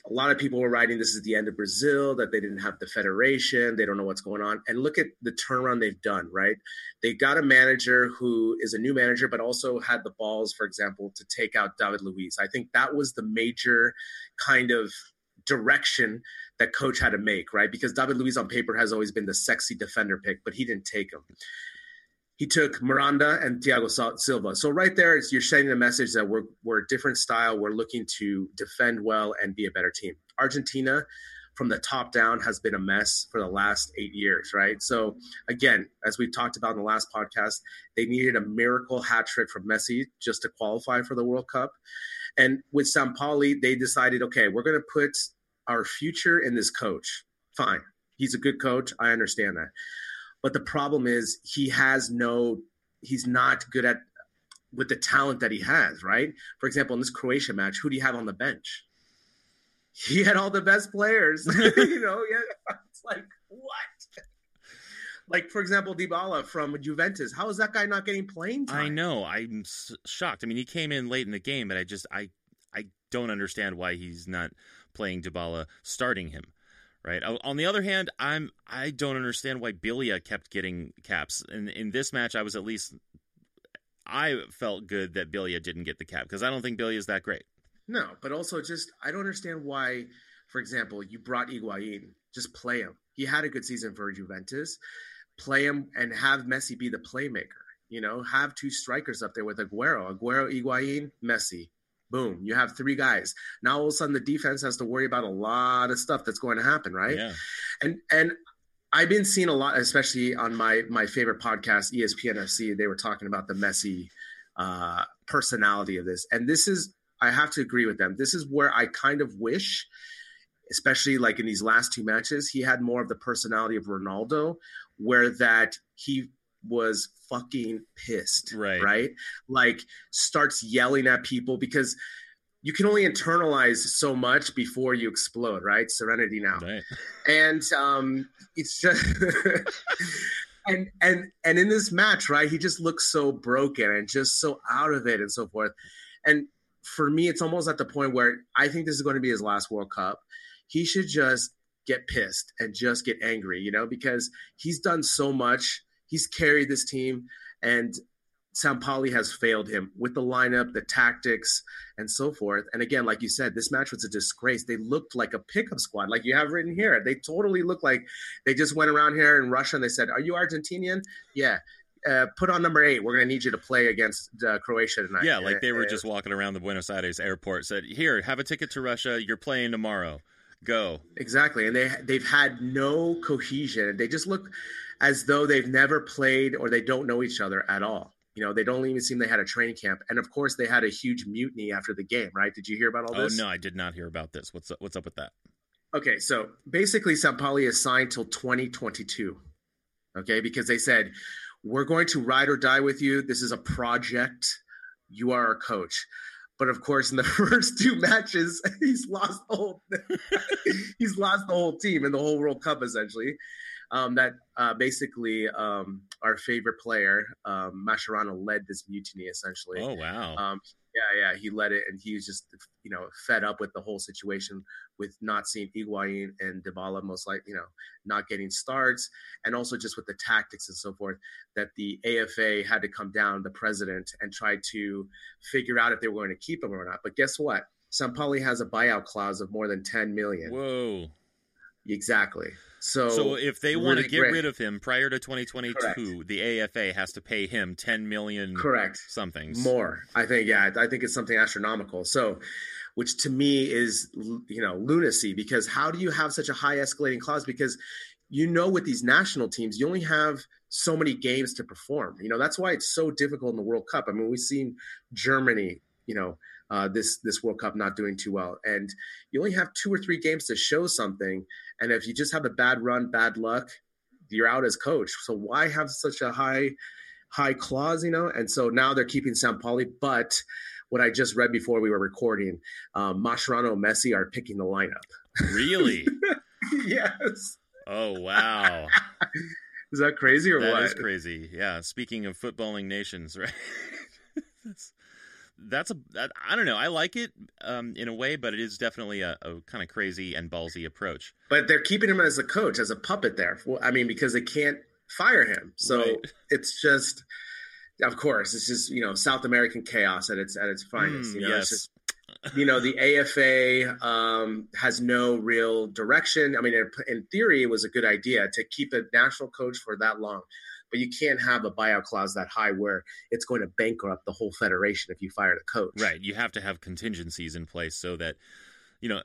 A lot of people were writing this is the end of Brazil, that they didn't have the federation, they don't know what's going on. And look at the turnaround they've done, right? They got a manager who is a new manager, but also had the balls, for example, to take out David Luiz. I think that was the major kind of direction that coach had to make, right? Because David Luiz on paper has always been the sexy defender pick, but he didn't take him he took Miranda and Thiago Silva. So right there, you're sending a message that we're we're a different style. We're looking to defend well and be a better team. Argentina, from the top down, has been a mess for the last eight years, right? So again, as we talked about in the last podcast, they needed a miracle hat trick from Messi just to qualify for the World Cup. And with Sampaoli, they decided, okay, we're going to put our future in this coach. Fine, he's a good coach. I understand that but the problem is he has no, he's not good at with the talent that he has, right? For example, in this Croatia match, who do you have on the bench? He had all the best players. you know, yeah, it's like what? Like for example, Dybala from Juventus. How is that guy not getting playing time? I know. I'm shocked. I mean, he came in late in the game, but I just I I don't understand why he's not playing Dybala, starting him right? On the other hand, I'm I don't understand why Biglia kept getting caps. In in this match, I was at least I felt good that Biglia didn't get the cap because I don't think Biglia is that great. No, but also just I don't understand why, for example, you brought Higuain. Just play him. He had a good season for Juventus. Play him and have Messi be the playmaker. You know, have two strikers up there with Aguero, Aguero, Higuain, Messi. Boom, you have three guys. Now all of a sudden the defense has to worry about a lot of stuff that's going to happen, right? Yeah. And and I've been seeing a lot, especially on my my favorite podcast, ESPN FC. They were talking about the Messi uh, personality of this, and this is I have to agree with them. This is where I kind of wish, especially like in these last two matches, he had more of the personality of Ronaldo, where that he was fucking pissed. Right. Right. Like starts yelling at people because you can only internalize so much before you explode, right? Serenity now. Right. And um it's just and and and in this match, right, he just looks so broken and just so out of it and so forth. And for me, it's almost at the point where I think this is going to be his last World Cup. He should just get pissed and just get angry, you know, because he's done so much he's carried this team, and Sampaoli has failed him with the lineup, the tactics, and so forth. And again, like you said, this match was a disgrace. They looked like a pickup squad, like you have written here. They totally looked like they just went around here in Russia and they said, "Are you Argentinian?" Yeah. Uh, put on number eight. We're going to need you to play against uh, Croatia tonight. Yeah, like they were just walking around the Buenos Aires airport. Said, "Here, have a ticket to Russia. You're playing tomorrow. Go." Exactly, and they they've had no cohesion. They just look as though they've never played or they don't know each other at all. You know, they don't even seem they had a training camp, and of course, they had a huge mutiny after the game. Right? Did you hear about all oh, this? Oh no, I did not hear about this. What's up, what's up with that? Okay, so basically, Sampaoli is signed till 2022. Okay, because they said we're going to ride or die with you. This is a project. You are our coach. But of course, in the first two matches, he's lost the whole he's lost the whole team and the whole World Cup essentially um, that uh, basically um, our favorite player, um, Mascherano, led this mutiny essentially. Oh wow! Um, yeah, yeah, he led it, and he was just you know fed up with the whole situation with not seeing Higuain and Dybala most like you know not getting starts, and also just with the tactics and so forth. That the AFA had to come down, the president, and try to figure out if they were going to keep him or not. But guess what? Sampaoli has a buyout clause of more than ten million. Whoa! Exactly. So, so if they want to get rid of him prior to 2022, Correct. the AFA has to pay him 10 million. Correct. Something more. I think. Yeah, I think it's something astronomical. So, which to me is you know lunacy because how do you have such a high escalating clause? Because you know with these national teams you only have so many games to perform. You know that's why it's so difficult in the World Cup. I mean we've seen Germany. You know uh, this this World Cup not doing too well, and you only have two or three games to show something. And if you just have a bad run, bad luck, you're out as coach. So why have such a high high clause, you know? And so now they're keeping Sampaoli, but what I just read before we were recording, um, Mascherano and Messi are picking the lineup. Really? yes. Oh wow. Is that crazy or that what? That is crazy. Yeah. Speaking of footballing nations, right? that's a I don't know. I like it um, in a way, but it is definitely a, a kind of crazy and ballsy approach. But they're keeping him as a coach, as a puppet there. I mean, because they can't fire him, so right. it's just. Of course, it's just you know South American chaos at its at its finest. Mm, you know, yes. it's just you know, the AFA um, has no real direction. I mean, in theory, it was a good idea to keep a national coach for that long, but you can't have a buyout clause that high where it's going to bankrupt the whole federation if you fire the coach. Right. You have to have contingencies in place so that, you know,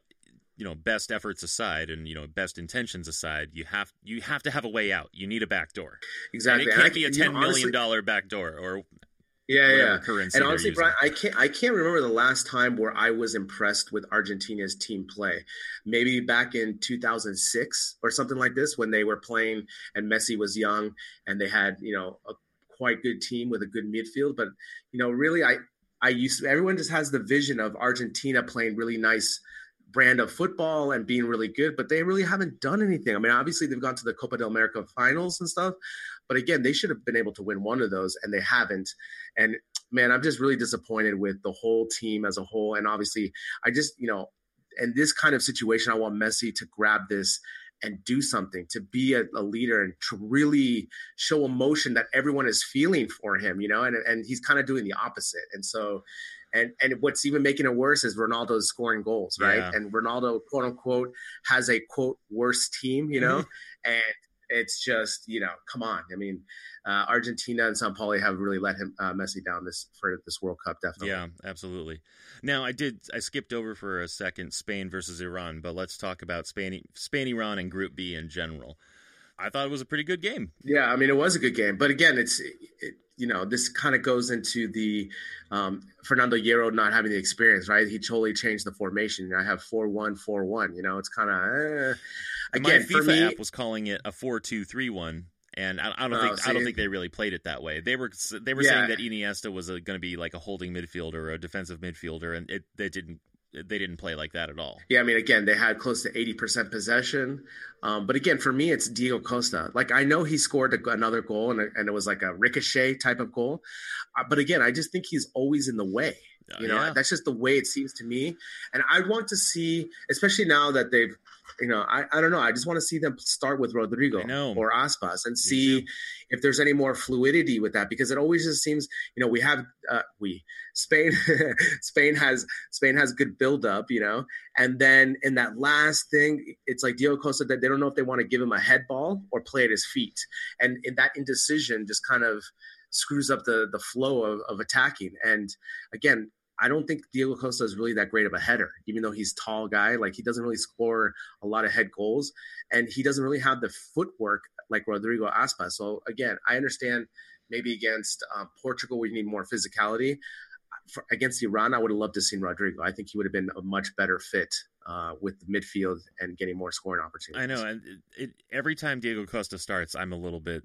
you know, best efforts aside and you know, best intentions aside, you have you have to have a way out. You need a back door. Exactly. And it can't and I, be a ten million honestly, dollar back door or yeah, yeah. Currency and honestly, Brian, I can't I can't remember the last time where I was impressed with Argentina's team play. Maybe back in 2006 or something like this when they were playing and Messi was young and they had you know a quite good team with a good midfield. But you know, really, I I used to, everyone just has the vision of Argentina playing really nice brand of football and being really good, but they really haven't done anything. I mean, obviously they've gone to the Copa del America finals and stuff, but again, they should have been able to win one of those, and they haven't. And man, I'm just really disappointed with the whole team as a whole. And obviously, I just you know, in this kind of situation, I want Messi to grab this and do something to be a, a, leader and to really show emotion that everyone is feeling for him you know and and he's kind of doing the opposite and so and and what's even making it worse is Ronaldo's scoring goals right yeah. and Ronaldo quote unquote has a quote worse team you know and it's just you know, come on. I mean, uh, Argentina and Sampaoli have really let him uh, Messi down this for this World Cup. Definitely. Yeah, absolutely. Now I did I skipped over for a second Spain versus Iran, but let's talk about Spain, Spain, Iran, and Group B in general. I thought it was a pretty good game. Yeah, I mean it was a good game, but again, it's it, you know this kind of goes into the um, Fernando Hierro not having the experience, right? He totally changed the formation. I have four one four one. You know, it's kind of. Eh Again, my FIFA me, app was calling it a four-two-three-one, and I, I don't oh, think see, I don't think they really played it that way. They were they were yeah. saying that Iniesta was going to be like a holding midfielder or a defensive midfielder, and it they didn't they didn't play like that at all. Yeah, I mean, again, they had close to eighty percent possession, um, but again, for me, it's Diego Costa. Like I know he scored a, another goal, and, and, it was like a ricochet type of goal, uh, but again, I just think he's always in the way. You know, yeah. that's just the way it seems to me. And I want to see, especially now that they've, you know, I, I don't know. I just want to see them start with Rodrigo or Aspas and see if there's any more fluidity with that because it always just seems, you know, we have uh, we Spain Spain has Spain has good build up, you know, and then in that last thing, it's like Diego Costa that they don't know if they want to give him a head ball or play at his feet, and in that indecision just kind of screws up the the flow of, of attacking. And again, I don't think Diego Costa is really that great of a header, even though he's tall guy. Like he doesn't really score a lot of head goals, and he doesn't really have the footwork like Rodrigo Aspas. So again, I understand maybe against um, Portugal we need more physicality. For, against Iran, I would have loved to see Rodrigo. I think he would have been a much better fit uh, with the midfield and getting more scoring opportunities. I know, and it, it, every time Diego Costa starts, I'm a little bit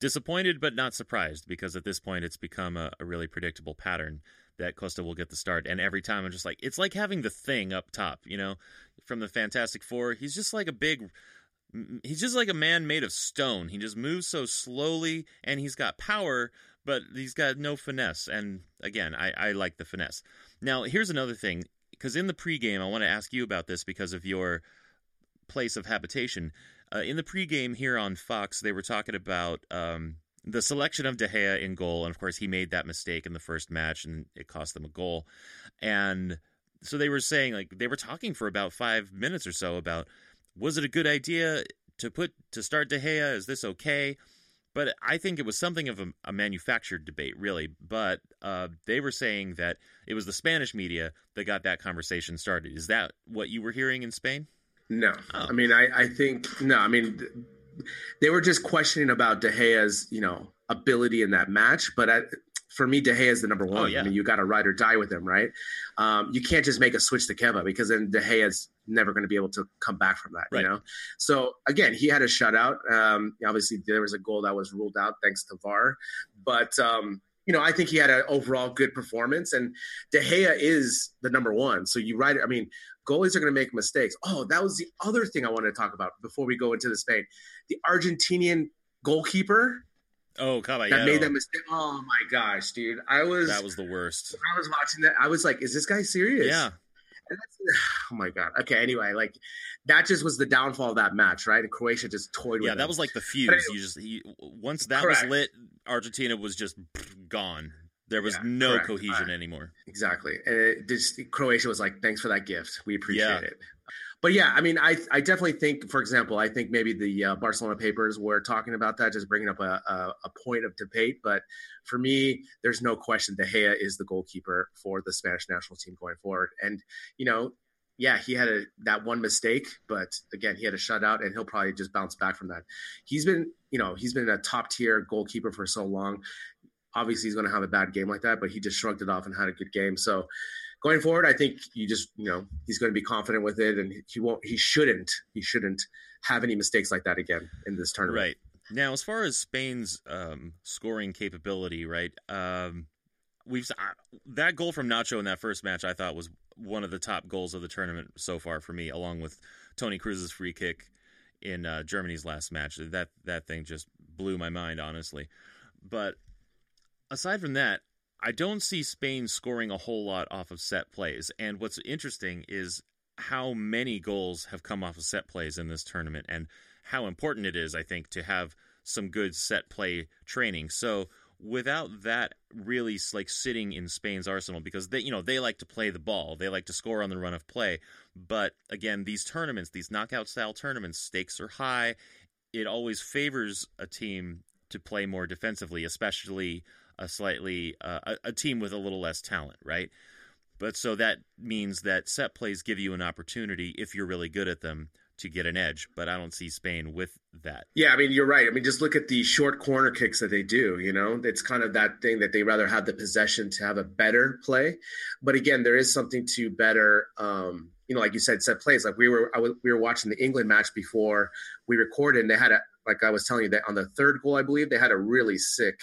disappointed, but not surprised because at this point it's become a, a really predictable pattern that Costa will get the start. And every time I'm just like, it's like having the thing up top, you know, from the Fantastic Four. He's just like a big, he's just like a man made of stone. He just moves so slowly and he's got power, but he's got no finesse. And again, I, I like the finesse. Now, here's another thing because in the pregame, I want to ask you about this because of your place of habitation. Uh, in the pregame here on Fox, they were talking about um, the selection of De Gea in goal, and of course he made that mistake in the first match, and it cost them a goal. And so they were saying, like, they were talking for about five minutes or so about was it a good idea to put to start De Gea? Is this okay? But I think it was something of a, a manufactured debate, really. But uh, they were saying that it was the Spanish media that got that conversation started. Is that what you were hearing in Spain? No, oh. I mean, I, I think no. I mean, they were just questioning about De Gea's, you know, ability in that match. But I, for me, De Gea is the number one. Oh, yeah. I mean, you got to ride or die with him, right? Um, you can't just make a switch to Kepa because then De Gea is never going to be able to come back from that, right. you know? So again, he had a shutout. Um, obviously, there was a goal that was ruled out thanks to VAR. But, um, you know, I think he had an overall good performance, and De Gea is the number one. So you ride. I mean, goalies are going to make mistakes. Oh, that was the other thing I wanted to talk about before we go into the Spain. The Argentinian goalkeeper Oh, Caballero. That made that mistake. Oh my gosh, dude! I was that was the worst. I was watching that. I was like, "Is this guy serious?" Yeah. oh my god. Okay. Anyway, like that just was the downfall of that match, right? And Croatia just toyed with. Yeah, that them. was like the fuse. you just you, once that correct. was lit, Argentina was just gone. There was yeah, no correct. cohesion anymore. Exactly. And it just Croatia was like, "Thanks for that gift. We appreciate yeah. it." But yeah, I mean, I I definitely think, for example, I think maybe the uh, Barcelona papers were talking about that, just bringing up a, a, a, point of debate. But for me, there's no question De Gea is the goalkeeper for the Spanish national team going forward. And you know, yeah, he had a that one mistake, but again, he had a shutout, and he'll probably just bounce back from that. He's been, you know, he's been a top tier goalkeeper for so long. Obviously, he's going to have a bad game like that, but he just shrugged it off and had a good game. So going forward, I think you just you know he's going to be confident with it, and he won't. He shouldn't. He shouldn't have any mistakes like that again in this tournament. Right now, as far as Spain's um, scoring capability, right? Um, we've uh, that goal from Nacho in that first match. I thought was one of the top goals of the tournament so far for me, along with Toni Kroos's free kick in uh, Germany's last match. That that thing just blew my mind, honestly. But aside from that, I don't see Spain scoring a whole lot off of set plays. And what's interesting is how many goals have come off of set plays in this tournament and how important it is, I think, to have some good set play training. So without that really like sitting in Spain's arsenal because they you know they like to play the ball they like to score on the run of play but again these tournaments these knockout style tournaments stakes are high it always favors a team to play more defensively especially a slightly uh, a, a team with a little less talent, right? But so that means that set plays give you an opportunity if you're really good at them to get an edge, but I don't see Spain with that. Yeah, I mean you're right. I mean just look at the short corner kicks that they do, you know? It's kind of that thing that they rather have the possession to have a better play. But again, there is something to better um, you know, like you said, set plays. Like we were, we were watching the England match before we recorded, and they had a, like I was telling you that on the third goal, I believe they had a really sick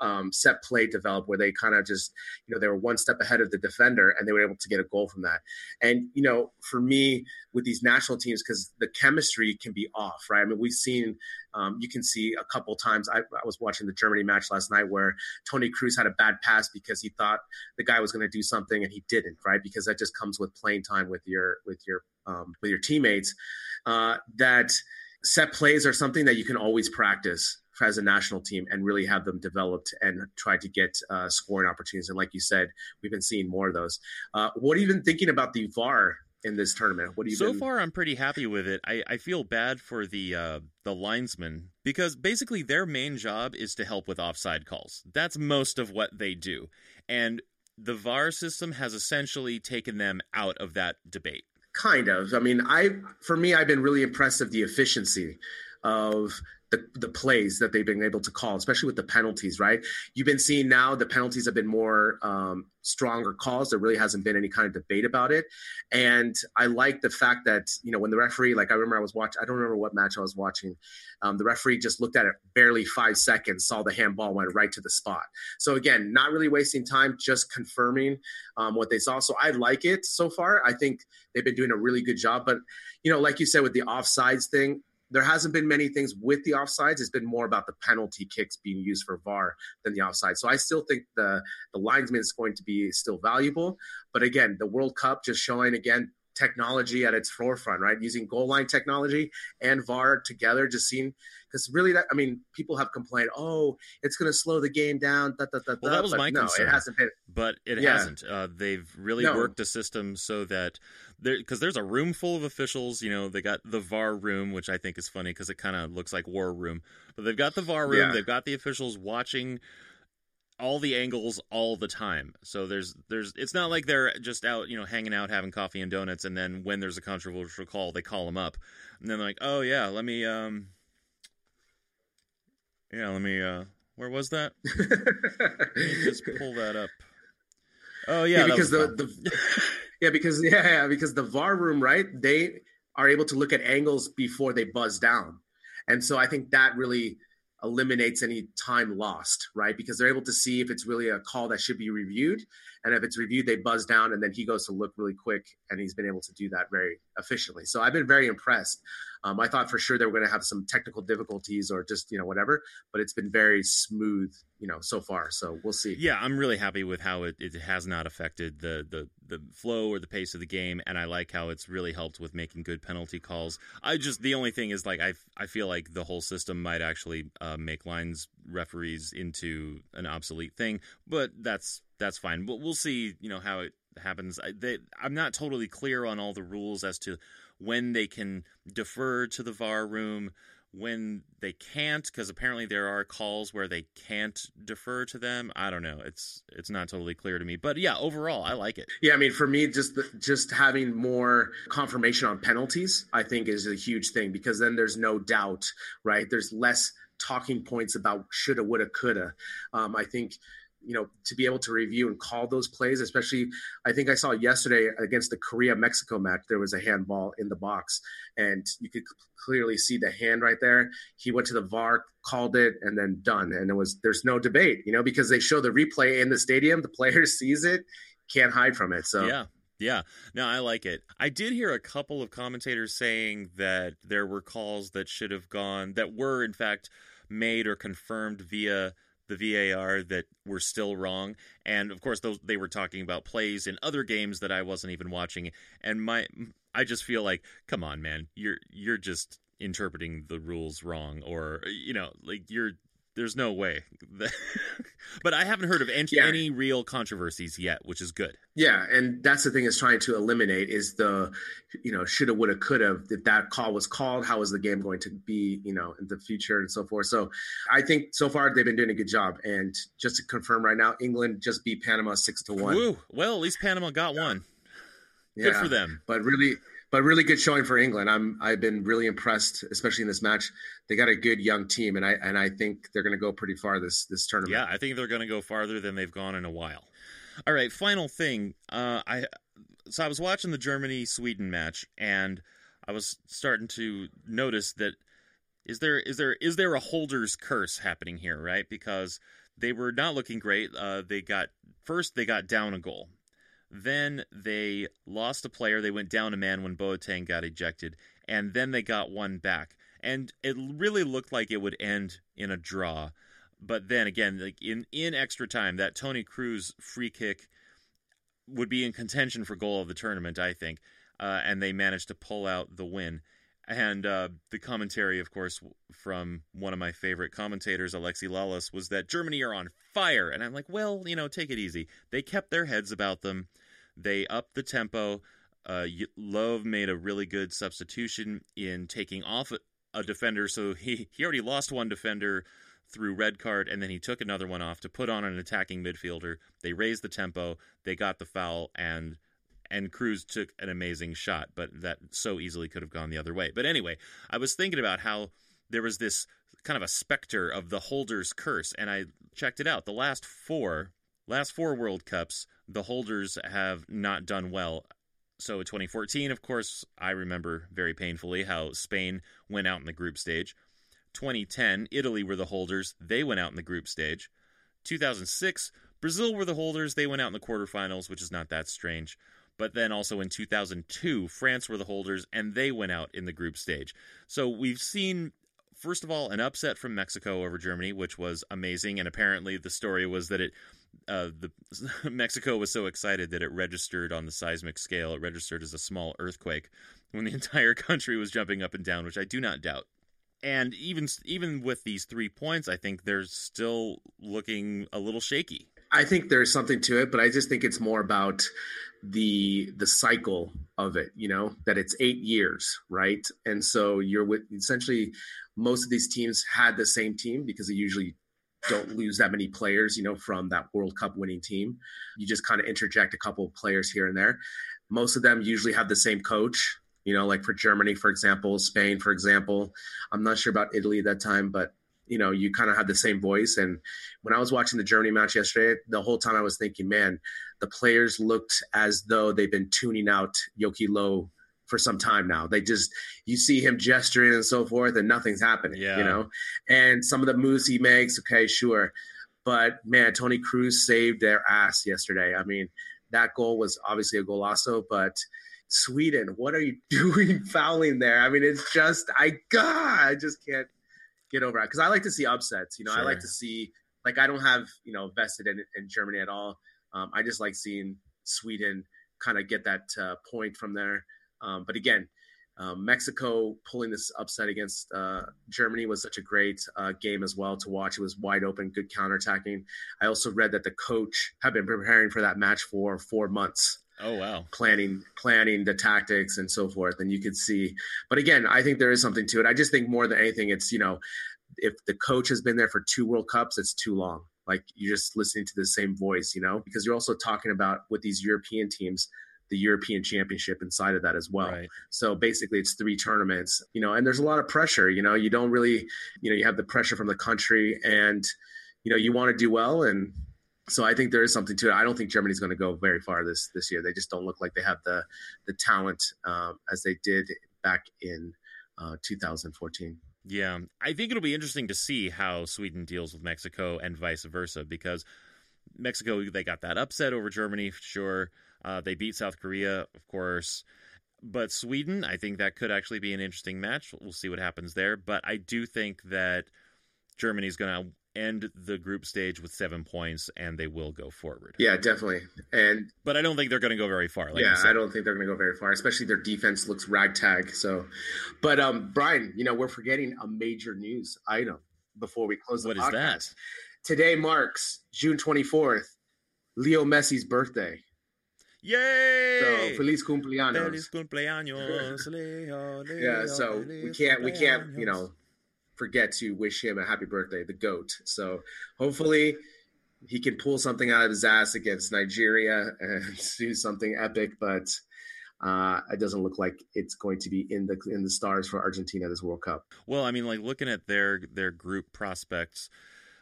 um, set play develop where they kind of just, you know, they were one step ahead of the defender and they were able to get a goal from that. And, you know, for me with these national teams, because the chemistry can be off, right? I mean, we've seen, um, you can see a couple times. I, I, was watching the Germany match last night where Toni Kroos had a bad pass because he thought the guy was going to do something and he didn't, right? Because that just comes with playing time with your, with your, um, with your teammates. Uh, that set plays are something that you can always practice as a national team and really have them developed and try to get uh, scoring opportunities. And like you said, we've been seeing more of those. Uh, what have you been thinking about the VAR in this tournament? What do you so been... far? I'm pretty happy with it. I, I feel bad for the uh, the linesmen because basically their main job is to help with offside calls. That's most of what they do, and the VAR system has essentially taken them out of that debate. Kind of. I mean, I for me, I've been really impressed of the efficiency of the, the plays that they've been able to call, especially with the penalties, right? You've been seeing now the penalties have been more um, stronger calls. There really hasn't been any kind of debate about it. And I like the fact that, you know, when the referee, like I remember I was watching, I don't remember what match I was watching. Um, the referee just looked at it barely five seconds, saw the handball, went right to the spot. So again, not really wasting time, just confirming um, what they saw. So I like it so far. I think they've been doing a really good job. But, you know, like you said, with the offsides thing, there hasn't been many things with the offsides. It's been more about the penalty kicks being used for VAR than the offside. So I still think the the linesman is going to be still valuable. But again, the World Cup just showing again technology at its forefront, right? Using goal line technology and VAR together, just seeing because really that I mean, people have complained, oh, it's going to slow the game down. Da, da, da, well, that was my no, concern. it hasn't been, but it yeah. hasn't. Uh, they've really no. worked a system so that there because there's a room full of officials. You know, they got the VAR room, which I think is funny because it kind of looks like war room, but they've got the VAR room. Yeah. They've got the officials watching all the angles all the time. So there's there's it's not like they're just out, you know, hanging out having coffee and donuts and then when there's a controversial call, they call them up. And then like, "Oh yeah, let me um Yeah, let me uh where was that? just pull that up. Oh yeah, yeah because the, the Yeah, because yeah, yeah, because the VAR room, right? They are able to look at angles before they buzz down. And so I think that really eliminates any time lost, right? Because they're able to see if it's really a call that should be reviewed. And if it's reviewed, they buzz down and then he goes to look really quick. And he's been able to do that very efficiently. So I've been very impressed Um, I thought for sure they were going to have some technical difficulties or just you know whatever, but it's been very smooth, you know, so far. So we'll see. Yeah, I'm really happy with how it, it has not affected the, the the flow or the pace of the game, and I like how it's really helped with making good penalty calls. I just the only thing is like I I feel like the whole system might actually uh, make lines referees into an obsolete thing, but that's that's fine. But we'll see, you know, how it happens. I, I'm not totally clear on all the rules as to when they can defer to the VAR room, when they can't, because apparently there are calls where they can't defer to them. I don't know. It's it's not totally clear to me, but yeah, overall, I like it. Yeah, I mean, for me, just the, just having more confirmation on penalties, I think, is a huge thing because then there's no doubt, right? There's less talking points about shoulda, woulda, coulda. Um, I think you know, to be able to review and call those plays, especially I think I saw yesterday against the Korea Mexico match, there was a handball in the box and you could clearly see the hand right there. He went to the VAR, called it, and then done. And it was there's no debate, you know, because they show the replay in the stadium, the player sees it, can't hide from it. So yeah. Yeah, no, I like it. I did hear a couple of commentators saying that there were calls that should have gone, that were in fact made or confirmed via the VAR that were still wrong. And of course, those they were talking about plays in other games that I wasn't even watching. And my, I just feel like, come on, man, you're you're just interpreting the rules wrong, or you know, like you're there's no way. but I haven't heard of any, yeah. any, real controversies yet, which is good. Yeah, and that's the thing is trying to eliminate is the, you know, shoulda, woulda, coulda. If that call was called, how is the game going to be, you know, in the future and so forth. So, I think so far they've been doing a good job. And just to confirm right now, England just beat Panama six to one. Woo. Well, at least Panama got one. Good yeah, for them. But really, but really good showing for England. I'm I've been really impressed, especially in this match. They got a good young team, and I and I think they're going to go pretty far this this tournament. Yeah, I think they're going to go farther than they've gone in a while. All right, final thing. Uh, I so I was watching the Germany Sweden match, and I was starting to notice that is there is there is there a holder's curse happening here, right? Because they were not looking great. Uh, they got first they got down a goal then they lost a player. They went down a man when Boateng got ejected, and then they got one back. And it really looked like it would end in a draw. But then again, like in, in extra time, that Toni Kroos free kick would be in contention for goal of the tournament, I think. Uh, and they managed to pull out the win. And uh, the commentary, of course, from one of my favorite commentators, Alexi Lalas, was that Germany are on fire. And I'm like, well, you know, take it easy. They kept their heads about them. They upped the tempo. Uh, Löw made a really good substitution in taking off a, defender. So he, he already lost one defender through red card, and then he took another one off to put on an attacking midfielder. They raised the tempo, they got the foul, and and Kroos took an amazing shot, but that so easily could have gone the other way. But anyway, I was thinking about how there was this kind of a specter of the holder's curse, and I checked it out. The last four last four World Cups, the holders have not done well. So 2014, of course, I remember very painfully how Spain went out in the group stage. 2010, Italy were the holders. They went out in the group stage. 2006, Brazil were the holders. They went out in the quarterfinals, which is not that strange. But then also in 2002, France were the holders, and they went out in the group stage. So we've seen first of all, an upset from Mexico over Germany, which was amazing. And apparently, the story was that it uh, the Mexico was so excited that it registered on the seismic scale. It registered as a small earthquake when the entire country was jumping up and down, which I do not doubt. And even even with these three points, I think they're still looking a little shaky. I think there's something to it, but I just think it's more about the the cycle of it. You know that it's eight years, right? And so you're with essentially most of these teams had the same team because they usually don't lose that many players, you know, from that World Cup winning team. You just kind of interject a couple of players here and there. Most of them usually have the same coach, you know, like for Germany, for example, Spain, for example. I'm not sure about Italy at that time, but you know, you kind of have the same voice. And when I was watching the Germany match yesterday, the whole time I was thinking, man, the players looked as though they've been tuning out Jogi Löw for some time now. They just you see him gesturing and so forth, and nothing's happening. Yeah. You know, and some of the moves he makes, okay, sure, but man, Toni Kroos saved their ass yesterday. I mean, that goal was obviously a golazo, but Sweden, what are you doing fouling there? I mean, it's just I God, I just can't get over it because I like to see upsets. You know, sure. I like to see like I don't have you know vested in, in Germany at all. Um, I just like seeing Sweden kind of get that uh, point from there. Um, but again, um, Mexico pulling this upset against uh, Germany was such a great uh, game as well to watch. It was wide open, good counterattacking. I also read that the coach had been preparing for that match for four months. Oh wow! Planning, planning the tactics and so forth, and you could see. But again, I think there is something to it. I just think more than anything, it's you know, if the coach has been there for two World Cups, it's too long. Like you're just listening to the same voice, you know, because you're also talking about with these European teams the European Championship inside of that as well. Right. So basically, it's three tournaments, you know, and there's a lot of pressure. You know, you don't really, you know, you have the pressure from the country, and you know, you want to do well, and so I think there is something to it. I don't think Germany's going to go very far this this year. They just don't look like they have the the talent um, as they did back in uh, 2014. Yeah, I think it'll be interesting to see how Sweden deals with Mexico and vice versa because Mexico they got that upset over Germany, sure. Uh, they beat South Korea, of course. But Sweden, I think that could actually be an interesting match. We'll see what happens there. But I do think that Germany's going to end the group stage with seven points and they will go forward. Yeah, definitely. And but I don't think they're going to go very far. Like yeah, I don't think they're going to go very far. Especially their defense looks ragtag. So, but um, Brian, you know we're forgetting a major news item before we close the what podcast. What is that? Today marks June twenty fourth, Leo Messi's birthday. Yay! So feliz cumpleaños. Feliz cumpleaños, Leo, Leo, Yeah, so we can't we can't you know forget to wish him a happy birthday, the goat. So hopefully he can pull something out of his ass against Nigeria and do something epic, but uh, it doesn't look like it's going to be in the in the stars for Argentina this World Cup. Well, I mean, like looking at their their group prospects,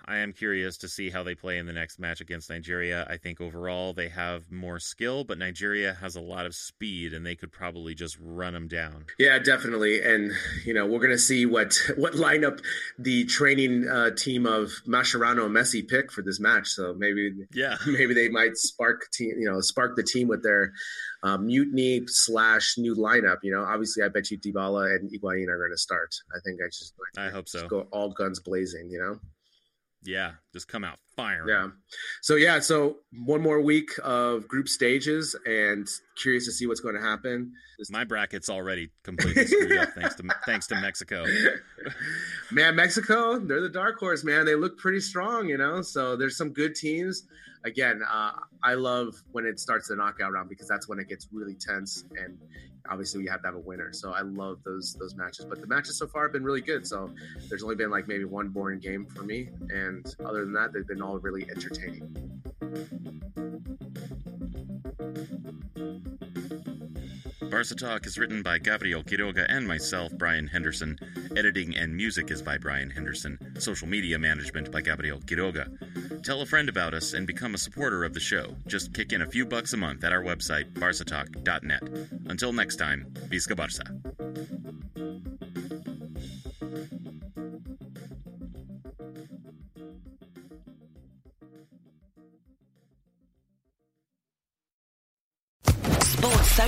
I am curious to see how they play in the next match against Nigeria. I think overall they have more skill, but Nigeria has a lot of speed, and they could probably just run them down. Yeah, definitely. And you know, we're gonna see what what lineup the training uh, team of Mascherano and Messi pick for this match. So maybe, yeah, maybe they might spark team, you know, spark the team with their uh, mutiny slash new lineup. You know, obviously, I bet you Dybala and Higuain are going to start. I think I just, I hope so. Go all guns blazing. You know. Yeah, just come out firing. Yeah. So yeah, so one more week of group stages, and curious to see what's going to happen. My bracket's already completely screwed up thanks to thanks to Mexico. man, Mexico, they're the dark horse, man. They look pretty strong, you know. So there's some good teams. Again, uh, I love when it starts the knockout round because that's when it gets really tense, and obviously we have to have a winner. So I love those those matches. But the matches so far have been really good. So there's only been like maybe one boring game for me, and other than that, they've been all really entertaining. Barca Talk is written by Gabriel Quiroga and myself, Brian Henderson. Editing and music is by Brian Henderson. Social media management by Gabriel Quiroga. Tell a friend about us and become a supporter of the show. Just kick in a few bucks a month at our website, barcatalk.net. Until next time, Visca Barca.